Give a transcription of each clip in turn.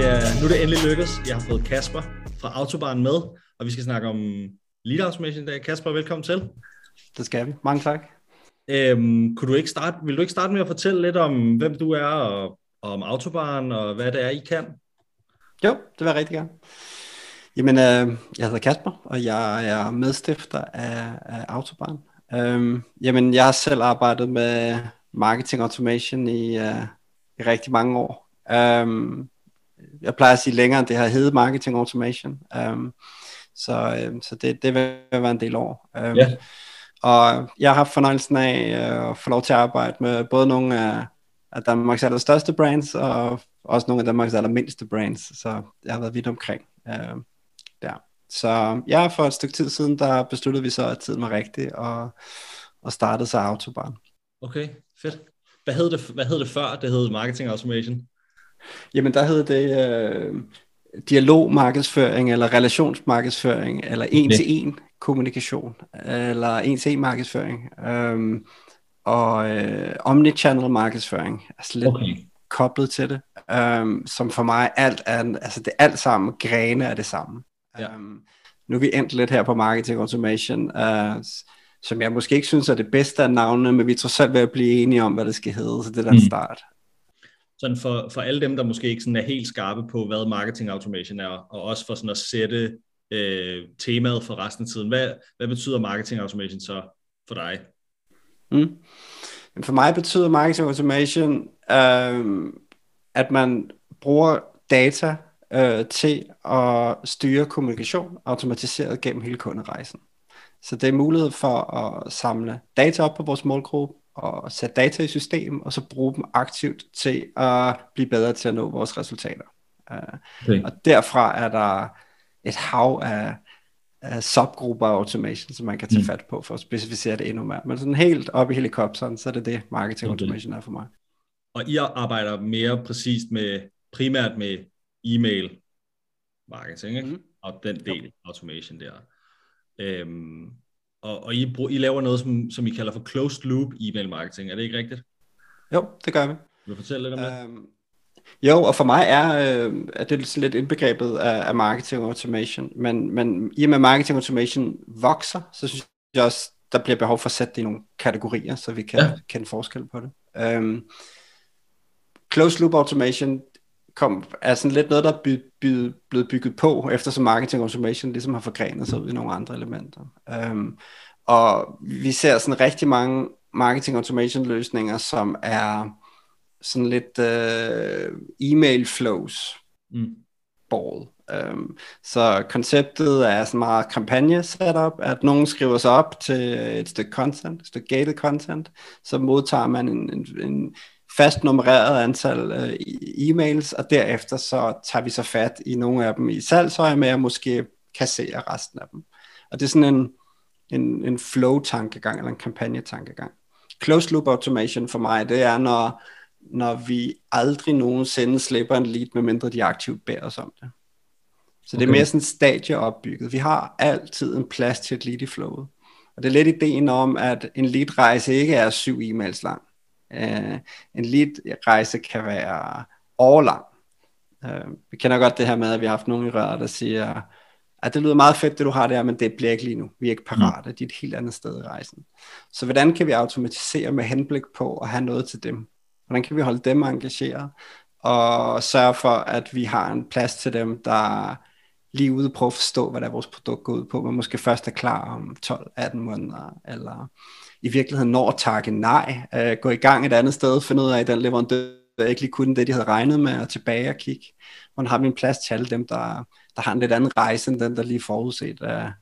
er, nu er det endelig lykkedes. Jeg har fået Kasper fra Autobahn med, og vi skal snakke om lead automation i dag. Kasper, velkommen til. Det skal vi. Mange tak. Øhm, kunne du ikke starte, vil du ikke starte med at fortælle lidt om, hvem du er, og, og om Autobahn, og hvad det er, I kan? Jo, det vil jeg rigtig gerne. Jamen, øh, jeg hedder Kasper, og jeg er medstifter af, af Autobahn. Øhm, jamen, jeg har selv arbejdet med marketing automation i, uh, i rigtig mange år. Um, jeg plejer at sige længere, end det har heddet marketing automation. Um, så um, så det, det vil være en del år. Um, yeah. Og jeg har haft fornøjelsen af uh, at få lov til at arbejde med både nogle af, af Danmarks allerstørste brands, og også nogle af Danmarks allermindste brands. Så jeg har været vidt omkring uh, der. Så ja, for et stykke tid siden, der besluttede vi så, at tiden var rigtig, og, og startede så Autobahn. Okay, fedt. Hvad hed det, hvad hed det før, det hed Marketing Automation? Jamen, der hed det øh, dialogmarkedsføring, eller relationsmarkedsføring, eller en-til-en kommunikation, eller en-til-en markedsføring, øhm, og øh, omnichannel markedsføring, altså lidt okay. koblet til det, øhm, som for mig alt er, altså det er alt sammen grene af det samme. Ja. Øhm, nu er vi endt lidt her på marketing automation, øh, som jeg måske ikke synes er det bedste af navnene, men vi tror selv ved at blive enige om, hvad det skal hedde, så det er den mm. start. Sådan for, for alle dem, der måske ikke sådan er helt skarpe på, hvad marketing automation er, og også for sådan at sætte øh, temaet for resten af tiden, hvad, hvad betyder marketing automation så for dig? Mm. For mig betyder marketing automation, øh, at man bruger data øh, til at styre kommunikation automatiseret gennem hele kunderejsen. Så det er mulighed for at samle data op på vores målgruppe, og sætte data i system, og så bruge dem aktivt til at blive bedre til at nå vores resultater. Okay. Og derfra er der et hav af, af subgrupper af automation, som man kan tage mm. fat på for at specificere det endnu mere. Men sådan helt op i helikopteren, så er det det, marketing okay. automation er for mig. Og I arbejder mere præcist med, primært med e-mail marketing, ikke? Mm. og den del jo. automation der. Øhm, og, og I, I laver noget, som, som I kalder for closed loop e-mail marketing. Er det ikke rigtigt? Jo, det gør vi. Vil du fortælle lidt om det? Øhm, jo, og for mig er, øh, er det lidt indbegrebet af, af marketing automation. Men, men i og med marketing automation vokser, så synes jeg også, der bliver behov for at sætte det i nogle kategorier, så vi kan ja. kende forskel på det. Øhm, closed loop automation kom, er sådan lidt noget, der er by, by, blevet bygget på, eftersom marketing automation ligesom har forgrenet sig ud i nogle andre elementer. Um, og vi ser sådan rigtig mange marketing automation løsninger, som er sådan lidt uh, e-mail flows mm. ball. Um, så konceptet er sådan meget kampagne setup, at nogen skriver sig op til et stykke content, et stykke gated content, så modtager man en, en, en fast nummereret antal øh, e-mails, og derefter så tager vi så fat i nogle af dem i salgsøje med at måske kassere resten af dem. Og det er sådan en, en, en flow-tankegang, eller en kampagne-tankegang. Closed loop automation for mig, det er, når, når vi aldrig nogensinde slipper en lead, medmindre de aktivt beder os om det. Så okay. det er mere sådan stadieopbygget. Vi har altid en plads til et lead i flowet. Og det er lidt ideen om, at en lead-rejse ikke er syv e-mails lang. Uh, en lead-rejse kan være årlang. Uh, vi kender godt det her med, at vi har haft nogle i røret, der siger, at det lyder meget fedt, det du har der, men det bliver ikke lige nu. Vi er ikke parate. Mm. De er et helt andet sted i rejsen. Så hvordan kan vi automatisere med henblik på at have noget til dem? Hvordan kan vi holde dem engageret? Og sørge for, at vi har en plads til dem, der lige ude på at forstå, hvad der er vores produkt går ud på, men måske først er klar om 12-18 måneder, eller i virkeligheden når at takke nej, øh, gå i gang et andet sted, finde ud af, at den leverandør ikke lige kunne det, de havde regnet med, og tilbage og kigge. Hvordan har vi en plads til alle dem, der, der har en lidt anden rejse, end den, der lige forudset af,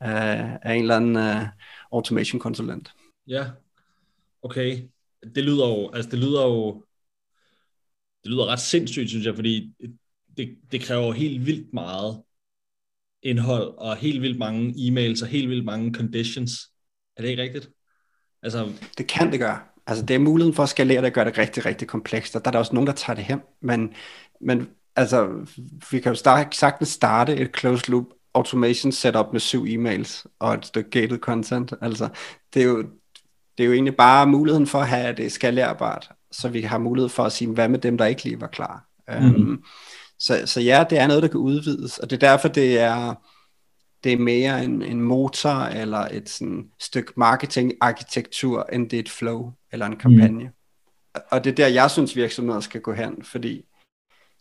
af, af en eller anden øh, uh, automation konsulent. Ja, okay. Det lyder jo, altså det lyder jo, det lyder ret sindssygt, synes jeg, fordi det, det kræver helt vildt meget indhold, og helt vildt mange e-mails, og helt vildt mange conditions. Er det ikke rigtigt? Altså... Det kan det gøre. Altså det er muligheden for at skalere det og gøre det rigtig, rigtig komplekst, og der er der også nogen, der tager det hjem, men, men altså, vi kan jo start, sagtens starte et closed loop automation setup med syv e-mails og et stykke gated content. Altså, det er jo, det er jo egentlig bare muligheden for at have det skalerbart, så vi har mulighed for at sige, hvad med dem, der ikke lige var klar. Mm. Um, Så, så ja, det er noget, der kan udvides, og det er derfor, det er, det er mere en, en motor eller et sådan stykke marketingarkitektur, end det er et flow eller en kampagne. Mm. Og det er der, jeg synes, virksomheder skal gå hen, fordi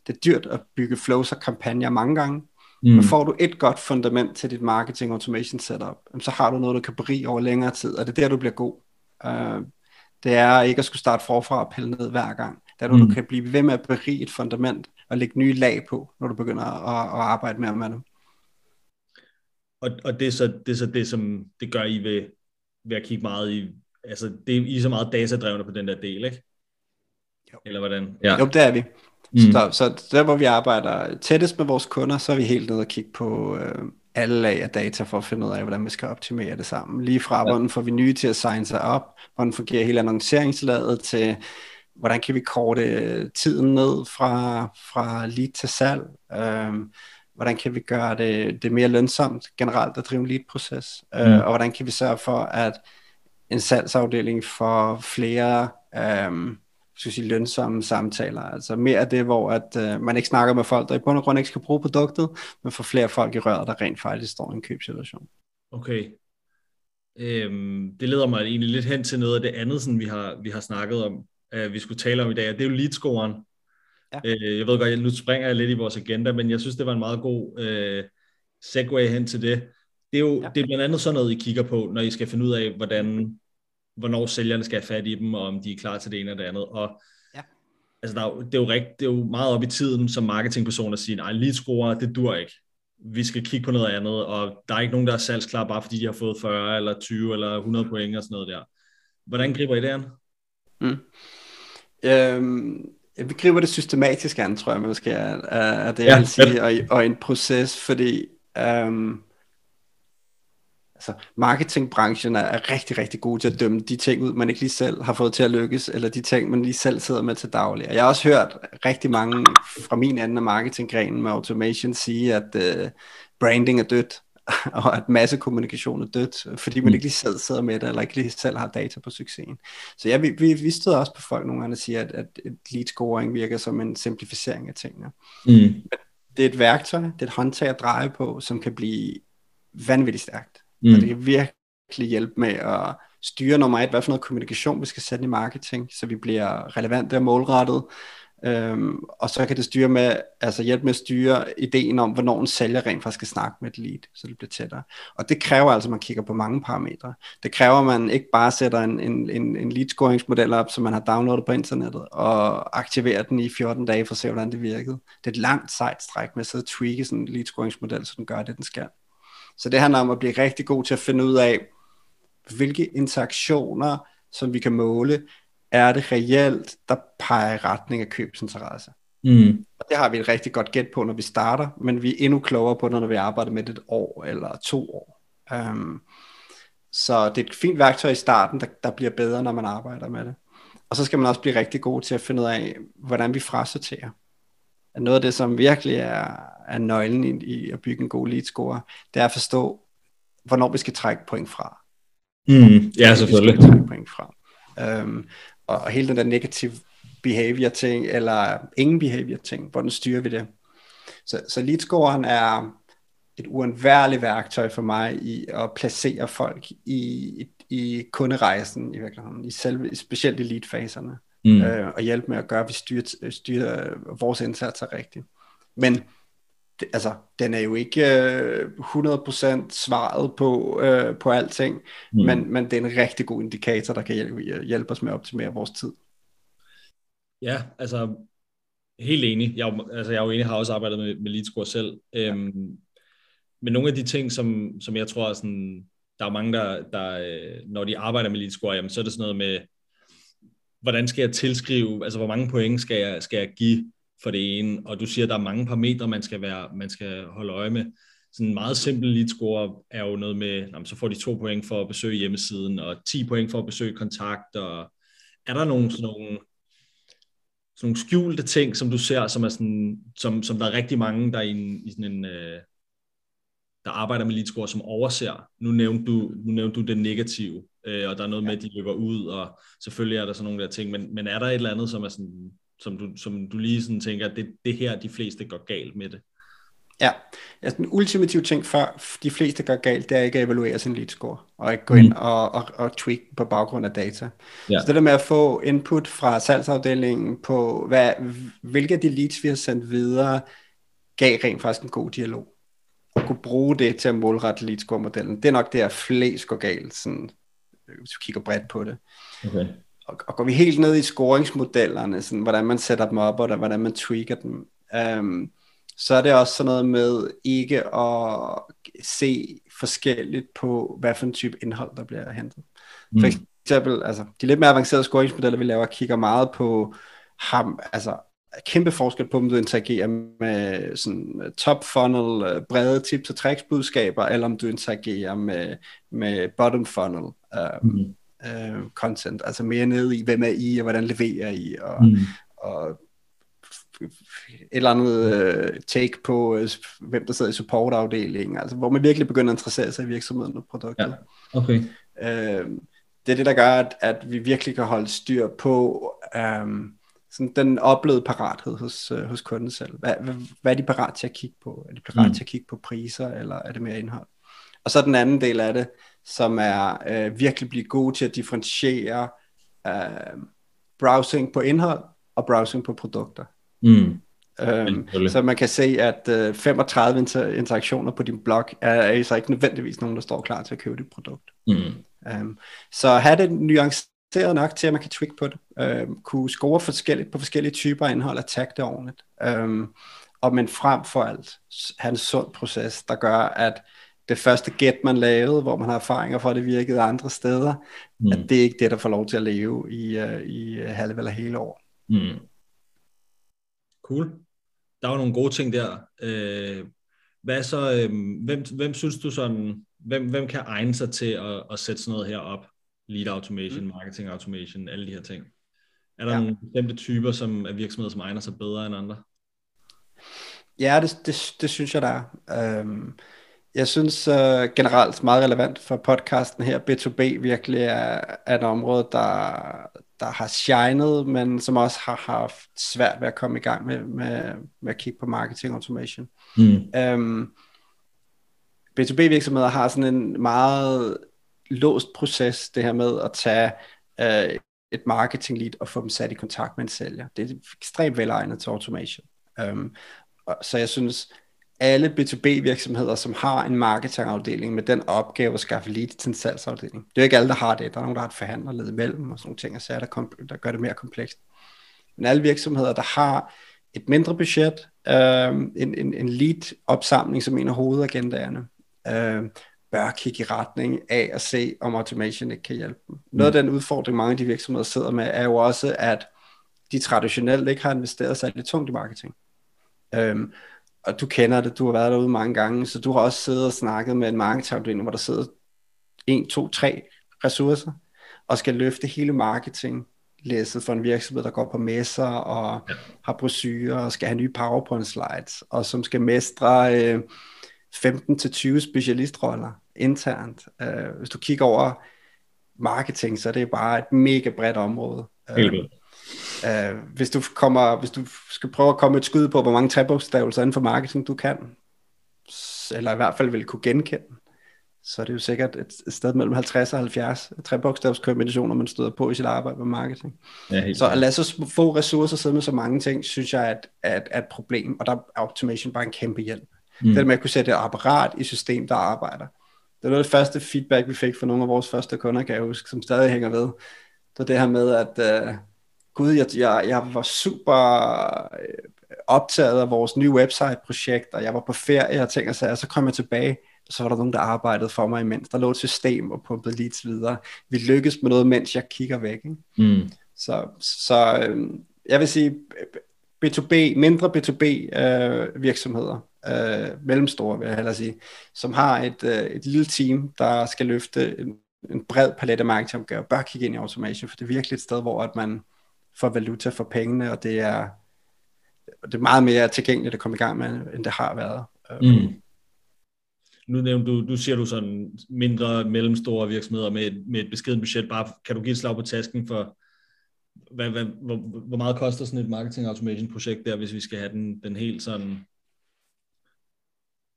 det er dyrt at bygge flows og kampagner mange gange, Mm. Men får du et godt fundament til dit marketing automation setup, så har du noget, du kan berige over længere tid, og det er der, du bliver god. Uh, det er ikke at skulle starte forfra og pille ned hver gang. Det er, mm. du kan blive ved med at berige et fundament og lægge nye lag på, når du begynder at, at arbejde mere med det. Og, og det, er så, det er så det, som det gør I ved, ved at kigge meget i, altså det er I så meget datadrevne på den der del, ikke? Jo. Eller hvordan? Ja. Jo, det er vi. Mm. Så, så der hvor vi arbejder tættest med vores kunder, så er vi helt nede og kigge på øh, alle lag af data for at finde ud af, hvordan vi skal optimere det sammen. Lige fra, ja. hvordan får vi nye til at signe sig op, hvordan fungerer hele annonceringslaget til, hvordan kan vi korte øh, tiden ned fra, fra lead til salg, øh, hvordan kan vi gøre det, det mere lønsomt generelt at drive en lead-proces, øh, mm. og hvordan kan vi sørge for, at en salgsafdeling får flere øh, skal sige, lønsomme samtaler. Altså mere af det, hvor at, øh, man ikke snakker med folk, der i bund og grund ikke skal bruge produktet, men får flere folk i røret, der rent faktisk står i en købsituation. Okay. Øhm, det leder mig egentlig lidt hen til noget af det andet, sådan vi har, vi har snakket om, at vi skulle tale om i dag, og det er jo lead-scoren. Ja. Øh, jeg ved godt, nu springer jeg lidt i vores agenda, men jeg synes, det var en meget god øh, segue hen til det. Det er jo ja. det er blandt andet sådan noget, I kigger på, når I skal finde ud af, hvordan hvornår sælgerne skal have fat i dem, og om de er klar til det ene eller det andet. Og ja. altså, der er, det, er jo rigt, det er jo meget op i tiden som marketingperson at sige, nej, lead score, det dur ikke. Vi skal kigge på noget andet, og der er ikke nogen, der er salgsklar, bare fordi de har fået 40 eller 20 eller 100 point og sådan noget der. Hvordan griber I det an? Mm. Øhm, vi griber det systematisk an, tror jeg, måske er, er det, jeg ja, vil sige, og, og en proces, fordi øhm, altså marketingbranchen er, er rigtig, rigtig god til at dømme de ting ud, man ikke lige selv har fået til at lykkes, eller de ting, man lige selv sidder med til daglig. Og jeg har også hørt rigtig mange fra min anden af marketinggrenen med automation sige, at uh, branding er dødt, og at massekommunikation er dødt, fordi man mm. ikke lige selv sidder med det, eller ikke lige selv har data på succesen. Så ja, vi, vi, vi støder også på folk nogle gange, der siger, at, at lead scoring virker som en simplificering af tingene. Mm. Det er et værktøj, det er et håndtag at dreje på, som kan blive vanvittigt stærkt. Mm. Og det kan virkelig hjælpe med at styre nummer et, hvad for noget kommunikation vi skal sætte i marketing, så vi bliver relevante og målrettet. Øhm, og så kan det styre med, altså hjælpe med at styre ideen om, hvornår en sælger rent faktisk skal snakke med et lead, så det bliver tættere. Og det kræver altså, at man kigger på mange parametre. Det kræver, at man ikke bare sætter en, en, en, en lead scoringsmodel op, som man har downloadet på internettet, og aktiverer den i 14 dage for at se, hvordan det virkede. Det er et langt sejt stræk med at sidde og tweake sådan en lead scoringsmodel, så den gør det, den skal. Så det handler om at blive rigtig god til at finde ud af, hvilke interaktioner, som vi kan måle, er det reelt, der peger i retning af købsinteresse. Mm. Og det har vi et rigtig godt gæt på, når vi starter, men vi er endnu klogere på når vi arbejder med det et år eller to år. Um, så det er et fint værktøj i starten, der, der bliver bedre, når man arbejder med det. Og så skal man også blive rigtig god til at finde ud af, hvordan vi frasorterer noget af det, som virkelig er, er nøglen i, i at bygge en god lead score, det er at forstå, hvornår vi skal trække point fra. Mm, ja, selvfølgelig. Vi skal trække point fra. Um, og, og hele den der negative behavior ting, eller ingen behavior ting, hvordan styrer vi det? Så, så lead scoren er et uundværligt værktøj for mig i at placere folk i, i, i kunderejsen i virkeligheden, i selve, specielt i lead-faserne mm. øh, og hjælpe med at gøre, at vi styrer, styrer vores indsatser rigtigt. Men det, altså, den er jo ikke øh, 100% svaret på, øh, på alting, mm. men, men det er en rigtig god indikator, der kan hjælpe, hjælpe os med at optimere vores tid. Ja, altså helt enig. Jeg, altså, jeg er jo enig, har også arbejdet med, med LeadScore selv. Øhm, ja. Men nogle af de ting, som, som jeg tror, er sådan, der er mange, der, der øh, når de arbejder med LeadScore, jamen, så er det sådan noget med, hvordan skal jeg tilskrive, altså hvor mange point skal jeg, skal jeg give for det ene, og du siger, at der er mange parametre, man skal, være, man skal holde øje med. Sådan en meget simpel lead score er jo noget med, jamen, så får de to point for at besøge hjemmesiden, og 10 point for at besøge kontakt, og er der nogle sådan nogle, sådan nogle skjulte ting, som du ser, som, er sådan, som, som der er rigtig mange, der er i, en, i sådan en, øh, der arbejder med lead score, som overser. Nu nævnte du, nu nævnte du det negative øh, og der er noget med, at de løber ud, og selvfølgelig er der sådan nogle der ting, men, men er der et eller andet, som er sådan som du, som du lige sådan tænker, at det, det her, de fleste går galt med det? Ja, altså den ultimative ting for de fleste gør galt, det er ikke at evaluere sin lead score, og ikke gå ind mm. og, og, og tweak på baggrund af data. Ja. Så det der med at få input fra salgsafdelingen på, hvad, hvilke af de leads, vi har sendt videre, gav rent faktisk en god dialog. Og kunne bruge det til at målrette lead score modellen. Det er nok der flest går galt, sådan, hvis du kigger bredt på det. Okay. Og, og går vi helt ned i scoringsmodellerne, sådan, hvordan man sætter dem op, og hvordan man tweaker dem, um, så er det også sådan noget med ikke at se forskelligt på, hvad for en type indhold, der bliver hentet. For mm. eksempel, altså, de lidt mere avancerede scoringsmodeller, vi laver, kigger meget på ham, altså kæmpe forskel på, om du interagerer med sådan top funnel, øh, brede tips og tricksbudskaber, eller om du interagerer med, med bottom funnel um, mm. Uh, content, altså mere ned i, hvem er I, og hvordan leverer I, og, mm. og et eller andet øh, take på, øh, hvem der sidder i supportafdelingen, altså hvor man virkelig begynder at interessere sig i virksomheden og produktet. Ja. Okay. Øh, det er det, der gør, at, at vi virkelig kan holde styr på øh, sådan den oplevede parathed hos, øh, hos kunden selv. Hvad, hvad, hvad er de parat til at kigge på? Er de parat mm. til at kigge på priser, eller er det mere indhold? Og så den anden del af det, som er øh, virkelig blive god til at differentiere øh, browsing på indhold og browsing på produkter. Mm. Øhm, så man kan se, at øh, 35 inter- interaktioner på din blog er, er så ikke nødvendigvis nogen, der står klar til at købe dit produkt. Mm. Øhm, så have det nuanceret nok til, at man kan tweak på det. Øhm, kunne score forskelligt på forskellige typer af indhold og tagge det ordentligt. Øhm, og men frem for alt have en sund proces, der gør, at det første gæt, man lavede, hvor man har erfaringer for, at det virkede andre steder, mm. at det er ikke det, der får lov til at leve i, uh, i halve eller hele år. Mm. Cool. Der var nogle gode ting der. Øh, hvad så, øh, hvem, hvem synes du sådan, hvem, hvem kan egne sig til at, at sætte sådan noget her op? Lead automation, mm. marketing automation, alle de her ting. Er der ja. nogle bestemte typer som af virksomheder, som egner sig bedre end andre? Ja, det, det, det synes jeg, der er. Øhm, jeg synes uh, generelt meget relevant for podcasten her, B2B virkelig er, er et område, der, der har shined, men som også har haft svært ved at komme i gang med, med, med at kigge på marketing automation. Mm. Um, B2B virksomheder har sådan en meget låst proces, det her med at tage uh, et marketing lead og få dem sat i kontakt med en sælger. Det er ekstremt velegnet til automation. Um, så jeg synes, alle B2B virksomheder, som har en marketingafdeling med den opgave at skaffe lead til en salgsafdeling. Det er ikke alle, der har det. Der er nogen, der har et forhandlerled imellem og sådan nogle ting, og så er der, kom- der gør det mere komplekst. Men alle virksomheder, der har et mindre budget, øh, en, en, en lead-opsamling som en af hovedagendaerne, øh, bør kigge i retning af at se, om automation ikke kan hjælpe dem. Noget af den udfordring, mange af de virksomheder sidder med, er jo også, at de traditionelt ikke har investeret lidt tungt i marketing. Øhm, og du kender det, du har været derude mange gange, så du har også siddet og snakket med en marketingafdeling, hvor der sidder en, to, tre ressourcer, og skal løfte hele marketing læsset for en virksomhed, der går på messer og ja. har brosyrer og skal have nye PowerPoint slides, og som skal mestre øh, 15-20 specialistroller internt. Øh, hvis du kigger over marketing, så er det bare et mega bredt område. Helt øh, Uh, hvis, du kommer, hvis du skal prøve at komme et skud på, hvor mange trebogstavelser inden for marketing du kan, eller i hvert fald vil kunne genkende, så er det jo sikkert et, sted mellem 50 og 70 trebogstavskombinationer, man støder på i sit arbejde med marketing. Ja, så at lade så få ressourcer sidde med så mange ting, synes jeg er et, er, er et problem, og der er automation bare en kæmpe hjælp. Mm. Det med at kunne sætte et apparat i system, der arbejder. Det var noget af det første feedback, vi fik fra nogle af vores første kunder, kan jeg huske, som stadig hænger ved. Det var det her med, at uh, gud, jeg, jeg, jeg var super øh, optaget af vores nye website-projekt, og jeg var på ferie og ting og sager, så kom jeg tilbage, og så var der nogen, der arbejdede for mig imens. Der lå et system og pumpede leads videre. Vi lykkedes med noget, mens jeg kigger væk. Ikke? Mm. Så, så øh, jeg vil sige, B2B, mindre B2B øh, virksomheder, øh, mellemstore vil jeg hellere sige, som har et, øh, et lille team, der skal løfte en, en bred palet af marketingopgaver, bør kigge ind i automation, for det er virkelig et sted, hvor at man for valuta for pengene, og det er, det er meget mere tilgængeligt at komme i gang med, end det har været. Øh. Mm. Nu nævnte du, du siger du sådan mindre, mellemstore virksomheder med et, med et beskeden budget. Bare, kan du give et slag på tasken for, hvad, hvad, hvor, hvor meget koster sådan et marketing automation projekt der, hvis vi skal have den, den helt sådan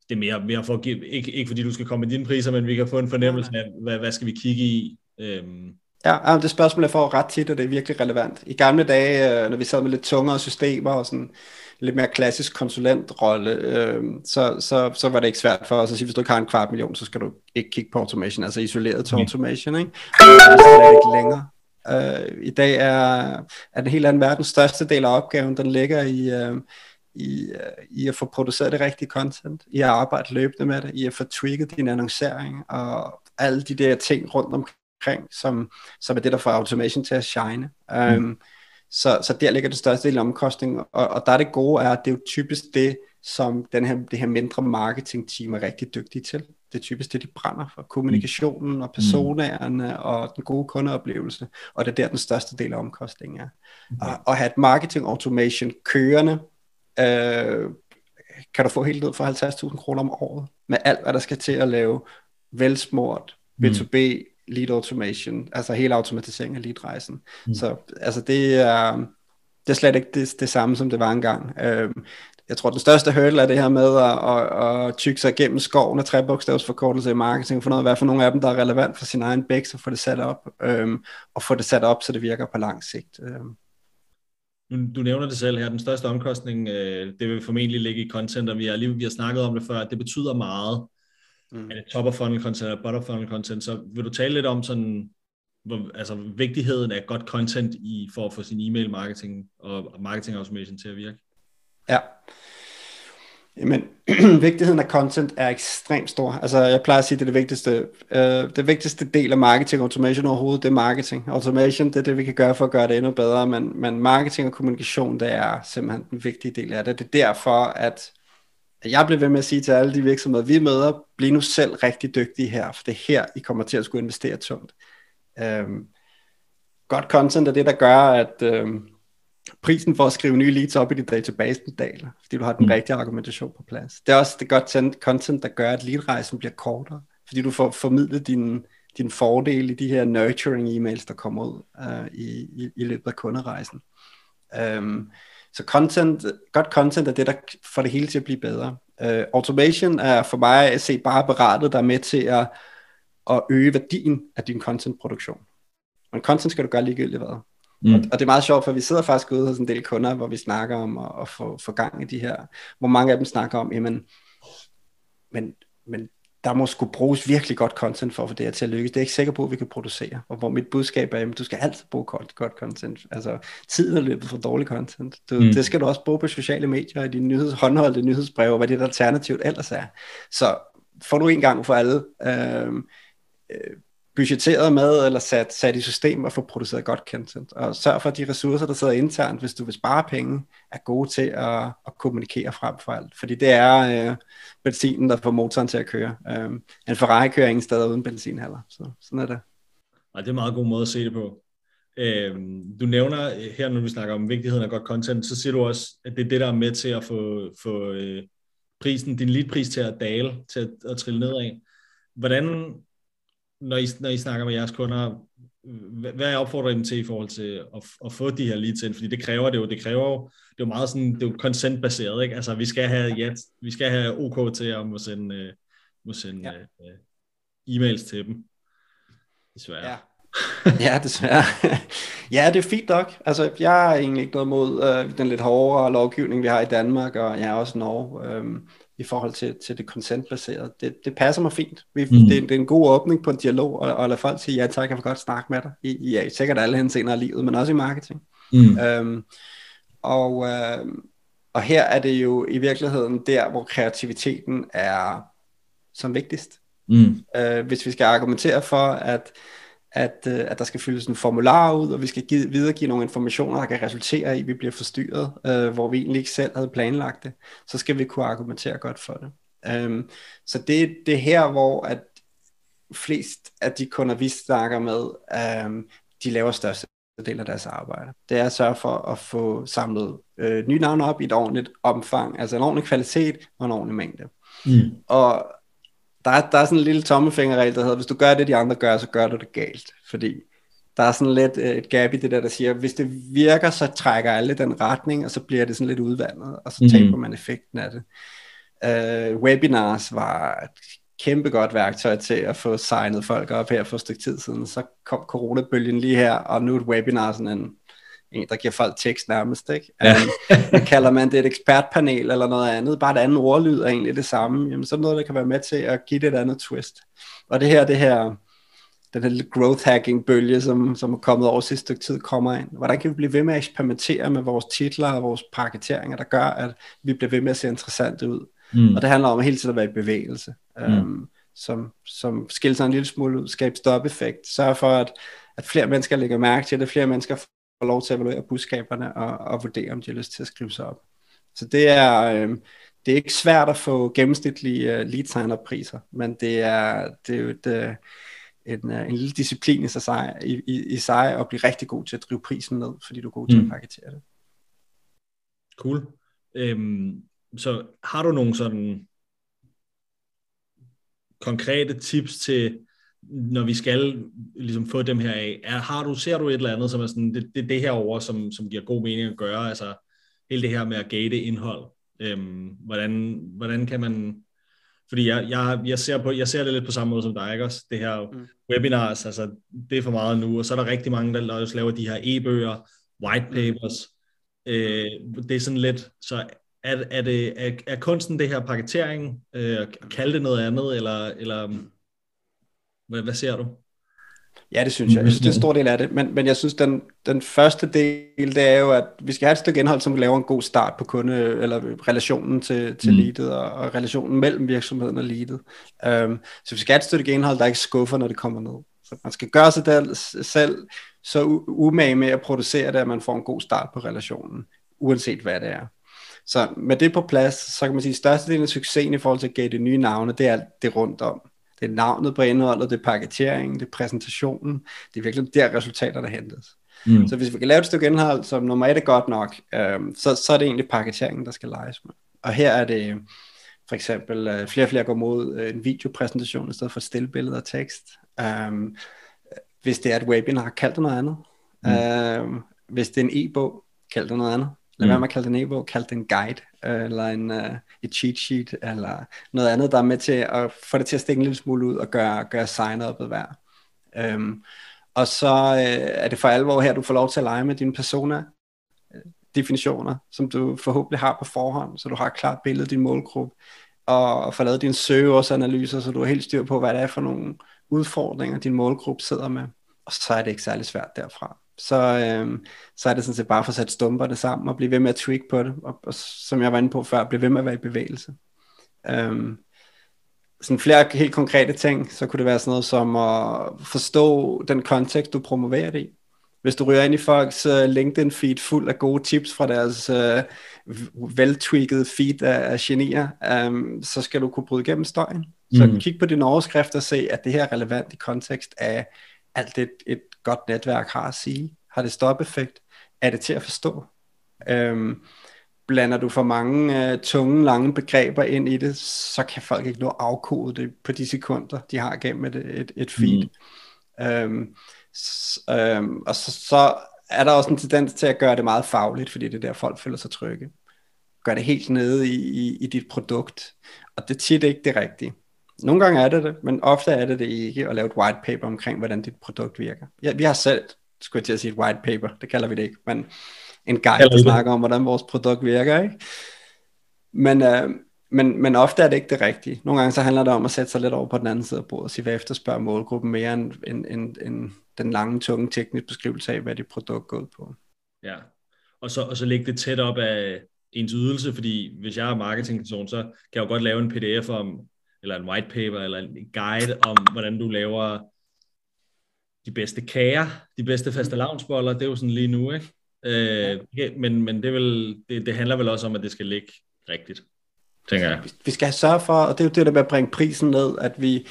det er mere, mere for at give, ikke, ikke fordi du skal komme med dine priser, men vi kan få en fornemmelse af, hvad, hvad skal vi kigge i? Øhm. Ja, det spørgsmål er for ret tit, og det er virkelig relevant. I gamle dage, øh, når vi sad med lidt tungere systemer og sådan lidt mere klassisk konsulentrolle, øh, så, så, så var det ikke svært for os at sige, hvis du ikke har en kvart million, så skal du ikke kigge på automation, altså isoleret til automation, ikke? Det er ikke længere. Uh, I dag er, er den helt anden verden største del af opgaven, den ligger i, uh, i, uh, i at få produceret det rigtige content, i at arbejde løbende med det, i at få trigget din annoncering, og alle de der ting rundt omkring, som, som er det, der får automation til at shine. Um, mm. så, så der ligger det største del af omkostningen, og, og der er det gode er, at det er jo typisk det, som den her, det her mindre marketing team er rigtig dygtige til det er typisk det, de brænder for. Kommunikationen og personerne og den gode kundeoplevelse. Og det er der, den største del af omkostningen er. Okay. Og, at have et marketing automation kørende, øh, kan du få helt ned for 50.000 kroner om året, med alt, hvad der skal til at lave velsmurt, B2B, mm. Lead automation, altså hele automatiseringen af leadrejsen. Mm. Så altså det er, det er slet ikke det, det samme, som det var engang. Øh, jeg tror, den største hurdle er det her med at, at, at tykke sig igennem skoven af trebogstavsforkortelse i marketing, for noget, hvad for nogle af dem, der er relevant for sin egen bæk, så få det sat op, øhm, og få det sat op, så det virker på lang sigt. Øhm. Du, du nævner det selv her, den største omkostning, øh, det vil formentlig ligge i content, og vi har, lige, vi har snakket om det før, at det betyder meget, mm. er det top of funnel content eller bottom funnel content, så vil du tale lidt om sådan, hvor, altså vigtigheden af godt content i, for at få sin e-mail marketing og marketing automation til at virke? Ja. Men vigtigheden af content er ekstremt stor. Altså jeg plejer at sige, det er det vigtigste. Uh, det vigtigste del af marketing automation overhovedet, det er marketing. Automation, det er det, vi kan gøre for at gøre det endnu bedre, men, men marketing og kommunikation, det er simpelthen den vigtige del af det. Det er derfor, at jeg bliver ved med at sige til alle de virksomheder, vi møder, bliv nu selv rigtig dygtige her, for det er her, I kommer til at skulle investere tungt. Um, godt content er det, der gør, at... Um, prisen for at skrive nye leads op i dit database, den daler, fordi du har den mm. rigtige argumentation på plads. Det er også det godt content, der gør, at leadrejsen bliver kortere, fordi du får formidlet din, din fordel i de her nurturing e-mails, der kommer ud uh, i, i, i løbet af kunderejsen. Um, så content, godt content er det, der får det hele til at blive bedre. Uh, automation er for mig at se bare apparatet, der er med til at, at øge værdien af din contentproduktion. Men content skal du gøre ligegyldigt hvad. Mm. Og, og det er meget sjovt, for vi sidder faktisk ude hos en del kunder, hvor vi snakker om at, at få, få gang i de her, hvor mange af dem snakker om, jamen, men, men der må skulle bruges virkelig godt content for at få det her til at lykkes. Det er jeg ikke sikker på, at vi kan producere. Og hvor mit budskab er, at du skal altid bruge godt, godt content. Altså, tiden er løbet for dårlig content. Du, mm. Det skal du også bruge på sociale medier, i dine nyheds, håndholdte nyhedsbreve, og hvad det alternativt ellers er. Så får du en gang for alle øh, øh, budgetteret med, eller sat, sat i system og få produceret godt content. Og sørg for, at de ressourcer, der sidder internt, hvis du vil spare penge, er gode til at, at kommunikere frem for alt. Fordi det er øh, benzinen, der får motoren til at køre. Øh, en Ferrari kører ingen steder uden benzin heller. Så sådan er det. Ej, det er en meget god måde at se det på. Øh, du nævner her, når vi snakker om vigtigheden af godt content, så siger du også, at det er det, der er med til at få, få øh, prisen, din leadpris til at dale, til at, at trille nedad. Hvordan når I, når I snakker med jeres kunder, hvad er opfordringen til i forhold til at, at få de her leads ind? Fordi det kræver det jo, det kræver jo, det er jo meget sådan, det er jo consent-baseret, ikke? Altså, vi skal have, ja, vi skal have OK til at må sende, uh, må sende ja. uh, e-mails til dem. Desværre. Ja. ja, desværre. ja, det er fint nok. Altså, jeg har egentlig ikke noget mod øh, den lidt hårdere lovgivning, vi har i Danmark, og jeg ja, også Norge. Øh, i forhold til, til det consent-baserede. Det, det passer mig fint. Vi, mm. det, det er en god åbning på en dialog, og, og lade folk sige, ja tak, jeg vil godt snakke med dig. I, i ja, sikkert alle henseender af livet, men også i marketing. Mm. Øhm, og, øh, og her er det jo i virkeligheden der, hvor kreativiteten er som vigtigst. Mm. Øh, hvis vi skal argumentere for, at at, øh, at der skal fyldes en formular ud, og vi skal give, videregive nogle informationer, der kan resultere i, at vi bliver forstyrret, øh, hvor vi egentlig ikke selv havde planlagt det, så skal vi kunne argumentere godt for det. Um, så det, det er her, hvor at flest af de kunder, vi snakker med, um, de laver største del af deres arbejde. Det er at sørge for at få samlet øh, nye navne op i et ordentligt omfang, altså en ordentlig kvalitet og en ordentlig mængde. Mm. Og der er, der er sådan en lille tommefingerregel, der hedder, hvis du gør det, de andre gør, så gør du det galt. Fordi der er sådan lidt øh, et gap i det der, der siger, hvis det virker, så trækker alle den retning, og så bliver det sådan lidt udvandet, og så mm. taber man effekten af det. Uh, webinars var et kæmpe godt værktøj til at få signet folk op her for et stykke tid siden. Så kom coronabølgen lige her, og nu er et webinar sådan en, en der giver folk tekst nærmest. Ikke? Ja. um, kalder man det et ekspertpanel eller noget andet, bare et andet ordlyd er egentlig det samme. Jamen, så er noget, der kan være med til at give det et andet twist. Og det her, det her den her growth hacking bølge, som, som er kommet over sidste stykke tid, kommer ind. Hvordan kan vi blive ved med at eksperimentere med vores titler og vores paketeringer, der gør, at vi bliver ved med at se interessante ud. Mm. Og det handler om hele tiden at være i bevægelse, mm. øhm, som, som skiller sig en lille smule ud, skabe stop-effekt, sørge for, at, at flere mennesker lægger mærke til det, flere mennesker får lov til at evaluere budskaberne og, og vurdere, om de har lyst til at skrive sig op. Så det er, øhm, det er ikke svært at få gennemsnitlige uh, lead sign priser, men det er, det er jo et, uh, en, uh, en lille disciplin i sig, i, i, i sig at blive rigtig god til at drive prisen ned, fordi du er god til mm. at paketere det. Cool. Øhm, så har du nogle sådan konkrete tips til, når vi skal ligesom få dem her af, er, har du, ser du et eller andet, som er sådan, det, det, det her over, som, som giver god mening at gøre, altså hele det her med at gate indhold, øhm, hvordan, hvordan kan man, fordi jeg, jeg, jeg, ser på, jeg ser det lidt på samme måde som dig, ikke også? Det her mm. webinars, altså det er for meget nu, og så er der rigtig mange, der også laver de her e-bøger, white mm. papers, mm. øh, det er sådan lidt, så er, er, det, er, er kunsten det her paketering? Øh, kalde det noget andet, eller, eller hvad, hvad ser du? Ja, det synes jeg. Jeg synes, det er en stor del af det. Men, men jeg synes, den, den første del, det er jo, at vi skal have et stykke indhold, som laver en god start på kunde, eller relationen til, til mm. leadet, og, og relationen mellem virksomheden og leadet. Um, så vi skal have et stykke indhold, der ikke skuffer, når det kommer ned. Så man skal gøre sig der, selv så umage med at producere det, at man får en god start på relationen, uanset hvad det er. Så med det på plads, så kan man sige, at størstedelen af succesen i forhold til at gætte nye navne, det er alt det rundt om. Det er navnet på indholdet, det er paketeringen, det er præsentationen. Det er virkelig der resultaterne hentes. Mm. Så hvis vi kan lave et stykke indhold, som nummer et er godt nok, øhm, så, så er det egentlig paketeringen, der skal leges med. Og her er det for eksempel, øh, flere og flere går mod øh, en videopræsentation i stedet for stillbilleder og tekst. Øhm, hvis det er et webinar, kald det noget andet. Mm. Øhm, hvis det er en e-bog, kald det noget andet. Lad mm. være med at kalde det en e-bog, kald det en guide, øh, eller en, uh, et cheat sheet, eller noget andet, der er med til at få det til at stikke en lille smule ud, og gøre, gøre sign-up'et værd. Um, og så uh, er det for alvor her, du får lov til at lege med dine persona, definitioner, som du forhåbentlig har på forhånd, så du har et klart billede af din målgruppe, og få lavet dine søgeårsanalyser, så du er helt styr på, hvad det er for nogle udfordringer, din målgruppe sidder med. Og så er det ikke særlig svært derfra så, øh, så er det sådan set bare for at sætte stumperne sammen og blive ved med at tweak på det, og, og som jeg var inde på før, blive ved med at være i bevægelse. Øh, sådan flere helt konkrete ting, så kunne det være sådan noget som at forstå den kontekst, du promoverer det i. Hvis du ryger ind i folks uh, LinkedIn-feed fuld af gode tips fra deres uh, veltweakede feed af, af genier, um, så skal du kunne bryde igennem støjen. Så mm. kig på din overskrift og se, at det her er relevant i kontekst af alt det, et godt netværk har at sige? Har det stop-effekt? Er det til at forstå? Øhm, blander du for mange uh, tunge, lange begreber ind i det, så kan folk ikke nå at afkode det på de sekunder, de har gennem et, et, et feed. Mm. Øhm, s, øhm, og så, så er der også en tendens til at gøre det meget fagligt, fordi det er der, folk føler sig trygge. Gør det helt nede i, i, i dit produkt. Og det er tit ikke det rigtige. Nogle gange er det det, men ofte er det det ikke at lave et white paper omkring, hvordan dit produkt virker. Ja, vi har selv, skulle jeg til at sige et white paper, det kalder vi det ikke, men en guide, der snakker om, hvordan vores produkt virker. Ikke? Men, øh, men, men ofte er det ikke det rigtige. Nogle gange så handler det om at sætte sig lidt over på den anden side af bordet og sige, hvad efterspørger målgruppen mere end, end, end, end den lange, tunge tekniske beskrivelse af, hvad dit produkt går ud på. Ja, og så, og så lægge det tæt op af ens ydelse, fordi hvis jeg er marketingperson, så kan jeg jo godt lave en pdf om, eller en white paper, eller en guide om, hvordan du laver de bedste kager, de bedste faste lavnsboller, det er jo sådan lige nu, ikke? Øh, men men det, vil, det, det handler vel også om, at det skal ligge rigtigt, tænker jeg. Vi skal sørge for, og det er jo det der med at bringe prisen ned, at vi,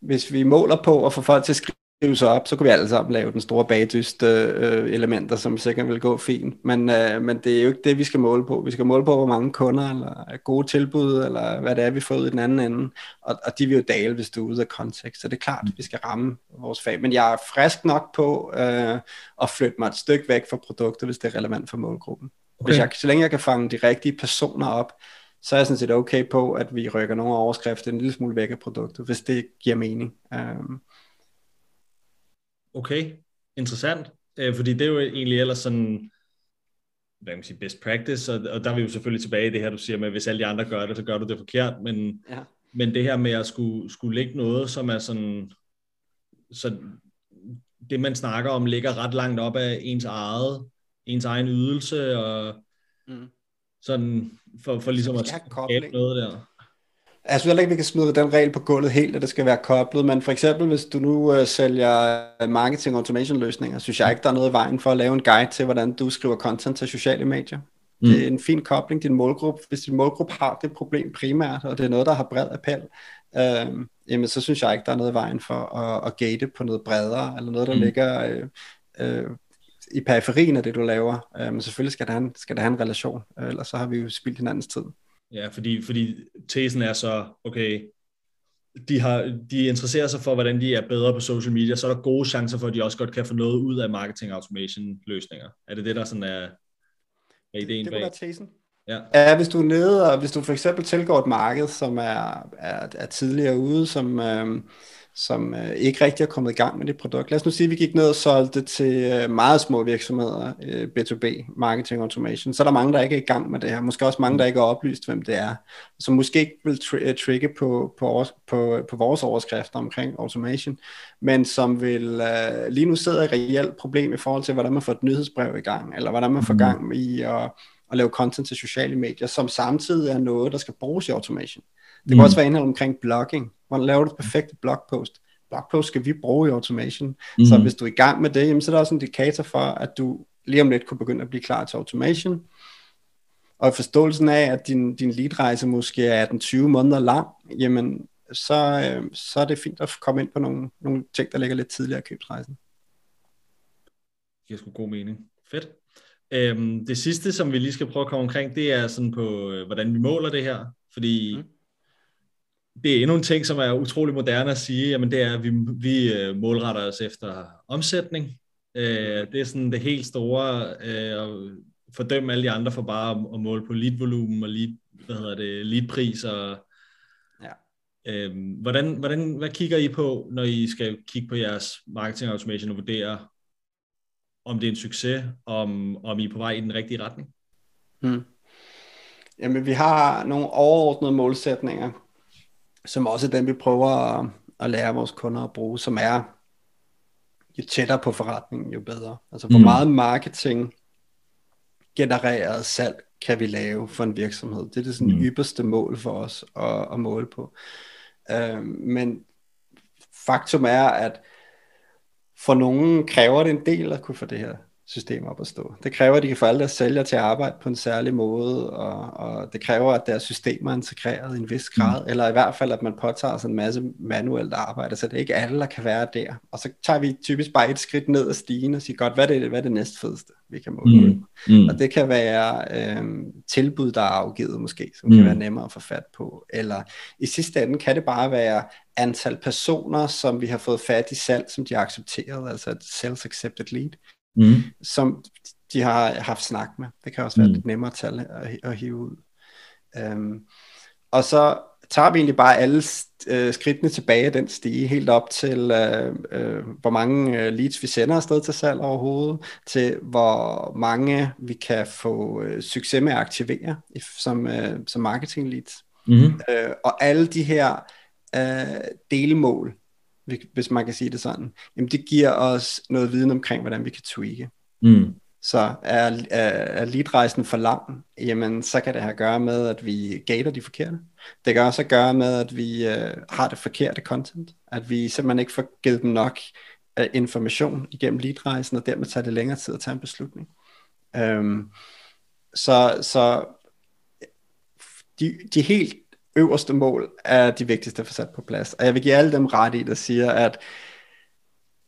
hvis vi måler på at få folk til at skrive så op, så kunne vi alle sammen lave den store bagdyste øh, elementer, som sikkert vil gå fint. Men, øh, men det er jo ikke det, vi skal måle på. Vi skal måle på, hvor mange kunder, eller gode tilbud, eller hvad det er, vi får ud i den anden ende. Og, og de vil jo dale, hvis du er ude af kontekst. Så det er klart, at vi skal ramme vores fag. Men jeg er frisk nok på øh, at flytte mig et stykke væk fra produkter, hvis det er relevant for målgruppen. Okay. Hvis jeg, så længe jeg kan fange de rigtige personer op, så er jeg sådan set okay på, at vi rykker nogle overskrifter en lille smule væk af produktet, hvis det giver mening. Um, Okay, interessant. Øh, fordi det er jo egentlig ellers sådan, hvad kan man sige, best practice, og, og der er vi jo selvfølgelig tilbage i det her, du siger med, hvis alle de andre gør det, så gør du det forkert, men, ja. men det her med at skulle, skulle lægge noget, som er sådan, så det man snakker om, ligger ret langt op af ens eget, ens egen ydelse, og mm. sådan, for, for ligesom at skabe noget der. Jeg synes heller ikke, vi kan smide den regel på gulvet helt, at det skal være koblet, men for eksempel, hvis du nu uh, sælger marketing automation løsninger, synes jeg ikke, der er noget i vejen for at lave en guide til, hvordan du skriver content til sociale medier. Mm. Det er en fin kobling, din målgruppe. Hvis din målgruppe har det problem primært, og det er noget, der har bred appel, øh, jamen så synes jeg ikke, der er noget i vejen for at, at gate på noget bredere, eller noget, der mm. ligger øh, øh, i periferien af det, du laver. Øh, men selvfølgelig skal der, have, skal der have en relation, øh, ellers så har vi jo spildt hinandens tid. Ja, fordi, fordi tesen er så, okay, de, har, de interesserer sig for, hvordan de er bedre på social media, så er der gode chancer for, at de også godt kan få noget ud af marketing automation løsninger. Er det det, der sådan er, er ideen det, det bag? Det tesen. Ja. ja, hvis du er nede, og hvis du for eksempel tilgår et marked, som er, er, er tidligere ude, som, øh, som øh, ikke rigtig er kommet i gang med det produkt. Lad os nu sige, at vi gik ned og solgte til øh, meget små virksomheder, øh, B2B, marketing automation. Så er der mange, der ikke er i gang med det her. Måske også mange, der ikke er oplyst, hvem det er. Som måske ikke vil tri- øh, trigge på, på, på, på vores overskrifter omkring automation, men som vil øh, lige nu sidder et reelt problem i forhold til, hvordan man får et nyhedsbrev i gang, eller hvordan man får mm. gang i at, at lave content til sociale medier, som samtidig er noget, der skal bruges i automation. Det kan mm. også være indhold omkring blogging. Hvordan laver du et perfekt blogpost? Blogpost skal vi bruge i automation. Mm. Så hvis du er i gang med det, jamen, så er der også en indikator for, at du lige om lidt kunne begynde at blive klar til automation. Og forståelsen af, at din, din leadrejse måske er den 20 måneder lang, jamen, så, øh, så er det fint at komme ind på nogle, nogle ting, der ligger lidt tidligere i købsrejsen. Det giver sgu god mening. Fedt. Øhm, det sidste, som vi lige skal prøve at komme omkring, det er sådan på, øh, hvordan vi måler det her. Fordi mm det er endnu en ting, som er utrolig moderne at sige, jamen det er, at vi, vi øh, målretter os efter omsætning. Øh, det er sådan det helt store, øh, at fordømme alle de andre for bare at, at måle på lead-volumen og lead, hvad hedder det, lead-pris og ja. øh, hvordan, hvordan, hvad kigger I på, når I skal kigge på jeres marketing automation og vurdere, om det er en succes, om, om I er på vej i den rigtige retning? Hmm. Jamen, vi har nogle overordnede målsætninger, som også er den, vi prøver at, at lære vores kunder at bruge, som er jo tættere på forretningen, jo bedre. Altså hvor mm. meget marketing genereret salg kan vi lave for en virksomhed. Det er det sådan mm. ypperste mål for os at, at måle på. Øh, men faktum er, at for nogen kræver det en del at kunne få det her system op at stå. Det kræver, at de kan få alle deres sælgere til at arbejde på en særlig måde, og, og det kræver, at deres systemer er integreret i en vis grad, mm. eller i hvert fald, at man påtager sig en masse manuelt arbejde, så det er ikke alle, der kan være der. Og så tager vi typisk bare et skridt ned ad stigen og siger, godt, hvad er det, hvad er det næste fedeste, vi kan måle? Mm. Mm. Og det kan være øh, tilbud, der er afgivet måske, som mm. kan være nemmere at få fat på, eller i sidste ende kan det bare være antal personer, som vi har fået fat i salg, som de har accepteret, altså et sales accepted lead mm. som de har haft snak med. Det kan også være mm. lidt nemmere tal at, at hive ud. Um, og så tager vi egentlig bare alle uh, skridtene tilbage af den stige, helt op til, uh, uh, hvor mange uh, leads vi sender afsted til salg overhovedet, til hvor mange vi kan få uh, succes med at aktivere som, uh, som marketing leads. Mm. Uh, og alle de her uh, delmål, hvis man kan sige det sådan, jamen det giver os noget viden omkring, hvordan vi kan tweake. Mm. Så er, er, er leadrejsen for lang, jamen så kan det have at gøre med, at vi gater de forkerte. Det kan også gøre med, at vi øh, har det forkerte content. At vi simpelthen ikke får givet dem nok øh, information igennem leadrejsen, og dermed tager det længere tid at tage en beslutning. Øhm, så så de, de helt øverste mål er de vigtigste at få sat på plads. Og jeg vil give alle dem ret i, der siger, at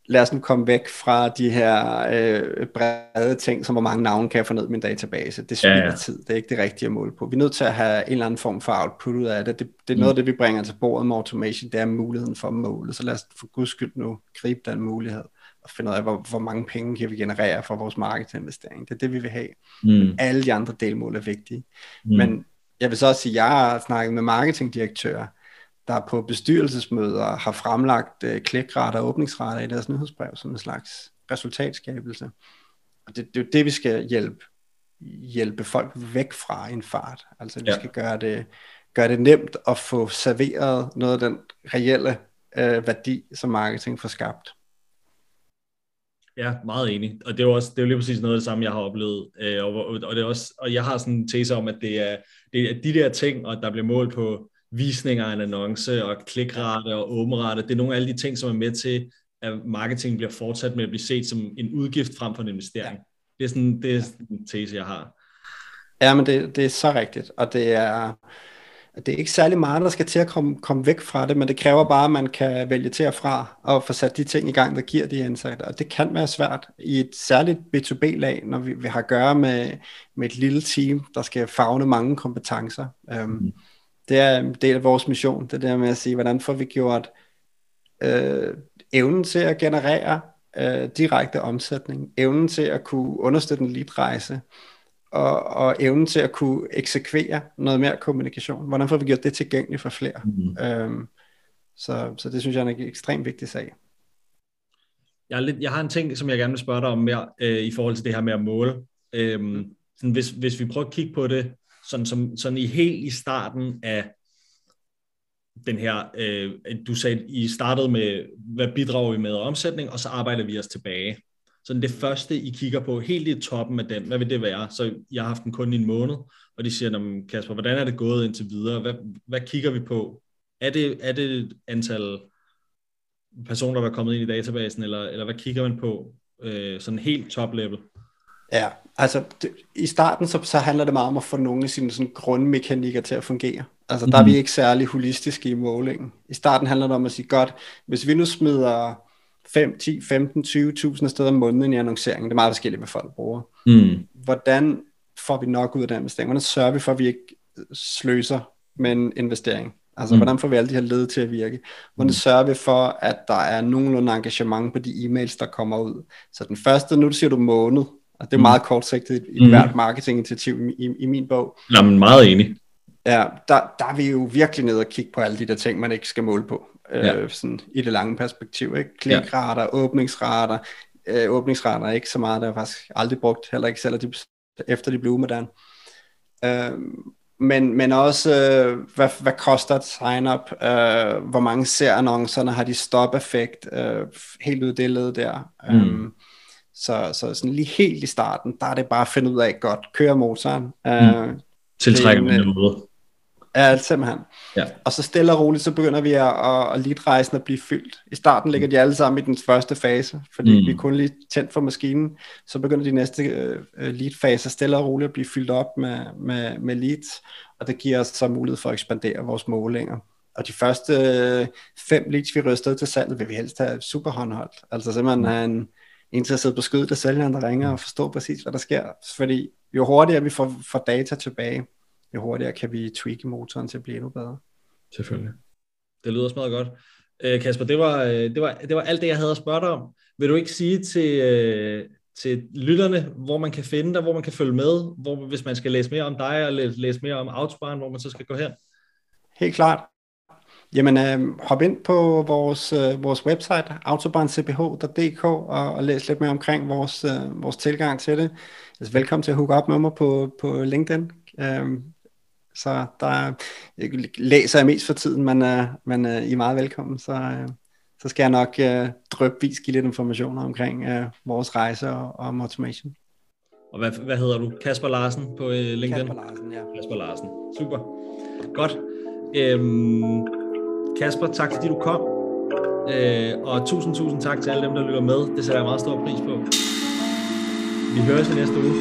lad os nu komme væk fra de her øh, brede ting, som hvor mange navne kan jeg få ned i min database. Det spilder ja, ja. tid, det er ikke det rigtige at måle på. Vi er nødt til at have en eller anden form for output ud af det. Det, det er noget af det, vi bringer til bordet med automation, det er muligheden for at måle. Så lad os for guds skyld nu gribe den mulighed og finde ud af, hvor, hvor mange penge kan vi generere for vores markedinvestering. Det er det, vi vil have. Mm. Men alle de andre delmål er vigtige. Mm. Men jeg vil så også sige, at jeg har snakket med marketingdirektører, der på bestyrelsesmøder har fremlagt klikrater og åbningsrater i deres nyhedsbrev som en slags resultatskabelse. Og det, det er jo det, vi skal hjælpe, hjælpe folk væk fra en fart. Altså vi ja. skal gøre det, gøre det nemt at få serveret noget af den reelle uh, værdi, som marketing får skabt. Ja, meget enig. Og det er jo også det er jo lige præcis noget af det samme, jeg har oplevet. Øh, og, og, det er også, og jeg har sådan en tese om, at det er, det er de der ting, og der bliver målt på visninger af en annonce, og klikrate og åbenrate, det er nogle af alle de ting, som er med til, at marketing bliver fortsat med at blive set som en udgift frem for en investering. Ja. Det er sådan, det er sådan en tese, jeg har. Ja, men det, det er så rigtigt, og det er, det er ikke særlig meget, der skal til at komme, komme væk fra det, men det kræver bare, at man kan vælge til og fra og få sat de ting i gang, der giver de indsigter. Og det kan være svært i et særligt B2B-lag, når vi, vi har at gøre med, med et lille team, der skal fagne mange kompetencer. Um, mm. Det er en del af vores mission, det der med at sige, hvordan får vi gjort øh, evnen til at generere øh, direkte omsætning, evnen til at kunne understøtte en lead-rejse, og, og evnen til at kunne eksekvere noget mere kommunikation. Hvordan får vi gjort det tilgængeligt for flere? Mm. Øhm, så, så det synes jeg er en ekstremt vigtig sag. Jeg, er lidt, jeg har en ting, som jeg gerne vil spørge dig om mere øh, i forhold til det her med at måle. Øhm, sådan hvis, hvis vi prøver at kigge på det sådan, som, sådan i helt i starten af den her, øh, du sagde, I startede med, hvad bidrager vi med omsætning, og så arbejder vi os tilbage. Så det første, I kigger på, helt i toppen af den, hvad vil det være? Så jeg har haft den kun i en måned, og de siger, Kasper, hvordan er det gået indtil videre? Hvad, hvad kigger vi på? Er det, er det et antal personer, der er kommet ind i databasen, eller, eller hvad kigger man på? Øh, sådan helt top level? Ja, altså det, i starten så, så handler det meget om at få nogle af sine sådan, grundmekanikker til at fungere. Altså der er vi mhm. ikke særlig holistiske i målingen. I starten handler det om at sige, godt, hvis vi nu smider 5, 10, 15, 20.000 steder om måneden i annonceringen. Det er meget forskelligt, hvad folk bruger. Mm. Hvordan får vi nok ud af den investering? Hvordan sørger vi for, at vi ikke sløser med en investering? Altså, mm. hvordan får vi alle de her led til at virke? Hvordan mm. sørger vi for, at der er nogenlunde engagement på de e-mails, der kommer ud? Så den første, nu siger du måned, og det er mm. meget kortsigtet i mm. hvert marketinginitiativ i, i, i min bog. Jamen, meget enig. Ja, der, der er vi jo virkelig nede og kigge på alle de der ting, man ikke skal måle på øh, ja. sådan i det lange perspektiv. Ikke? Klikrater, ja. åbningsrater, øh, åbningsrater er ikke så meget, der er faktisk aldrig brugt, heller ikke selv de, efter de blev umoderne. Øh, men, men også, øh, hvad, hvad koster et sign-up, øh, hvor mange ser annoncerne, har de stop-effekt, øh, helt ud det led der. Mm. Um, så, så sådan lige helt i starten, der er det bare at finde ud af, godt, køre motoren. Øh, mm. Tiltrækker man noget. Ja, simpelthen. Ja. Og så stille og roligt, så begynder vi at, at lead-rejsen at blive fyldt. I starten ligger de alle sammen i den første fase, fordi mm. vi kun lige tændt for maskinen. Så begynder de næste uh, lead-faser stille og roligt at blive fyldt op med, med, med leads, og det giver os så mulighed for at ekspandere vores målinger. Og de første uh, fem leads, vi sted til salget, vil vi helst have super håndholdt. Altså simpelthen mm. have en, en til at sidde på skødet af sælgeren, der ringer og forstå præcis, hvad der sker. Fordi jo hurtigere vi får, får data tilbage, jo hurtigere kan vi tweake motoren til at blive endnu bedre. Selvfølgelig. Det lyder også meget godt. Øh, Kasper, det var, øh, det, var, det var alt det, jeg havde at spørge dig om. Vil du ikke sige til, øh, til lytterne, hvor man kan finde dig, hvor man kan følge med, hvor, hvis man skal læse mere om dig, og læse mere om Autobahn, hvor man så skal gå hen? Helt klart. Jamen, øh, hop ind på vores, øh, vores website, autobahncph.dk, og, og læs lidt mere omkring vores, øh, vores tilgang til det. Altså, velkommen til at hook op med mig på, på LinkedIn. Øh, så der læser jeg mest for tiden, men, uh, men uh, I er meget velkommen. Så, uh, så skal jeg nok uh, drøbvis give lidt informationer omkring uh, vores rejse og, og automation. Og hvad, hvad hedder du? Kasper Larsen på uh, LinkedIn? Kasper Larsen, ja. Kasper Larsen. Super. Godt. Øhm, Kasper, tak fordi du kom. Øh, og tusind, tusind tak til alle dem, der lytter med. Det sætter jeg meget stor pris på. Vi høres i næste uge.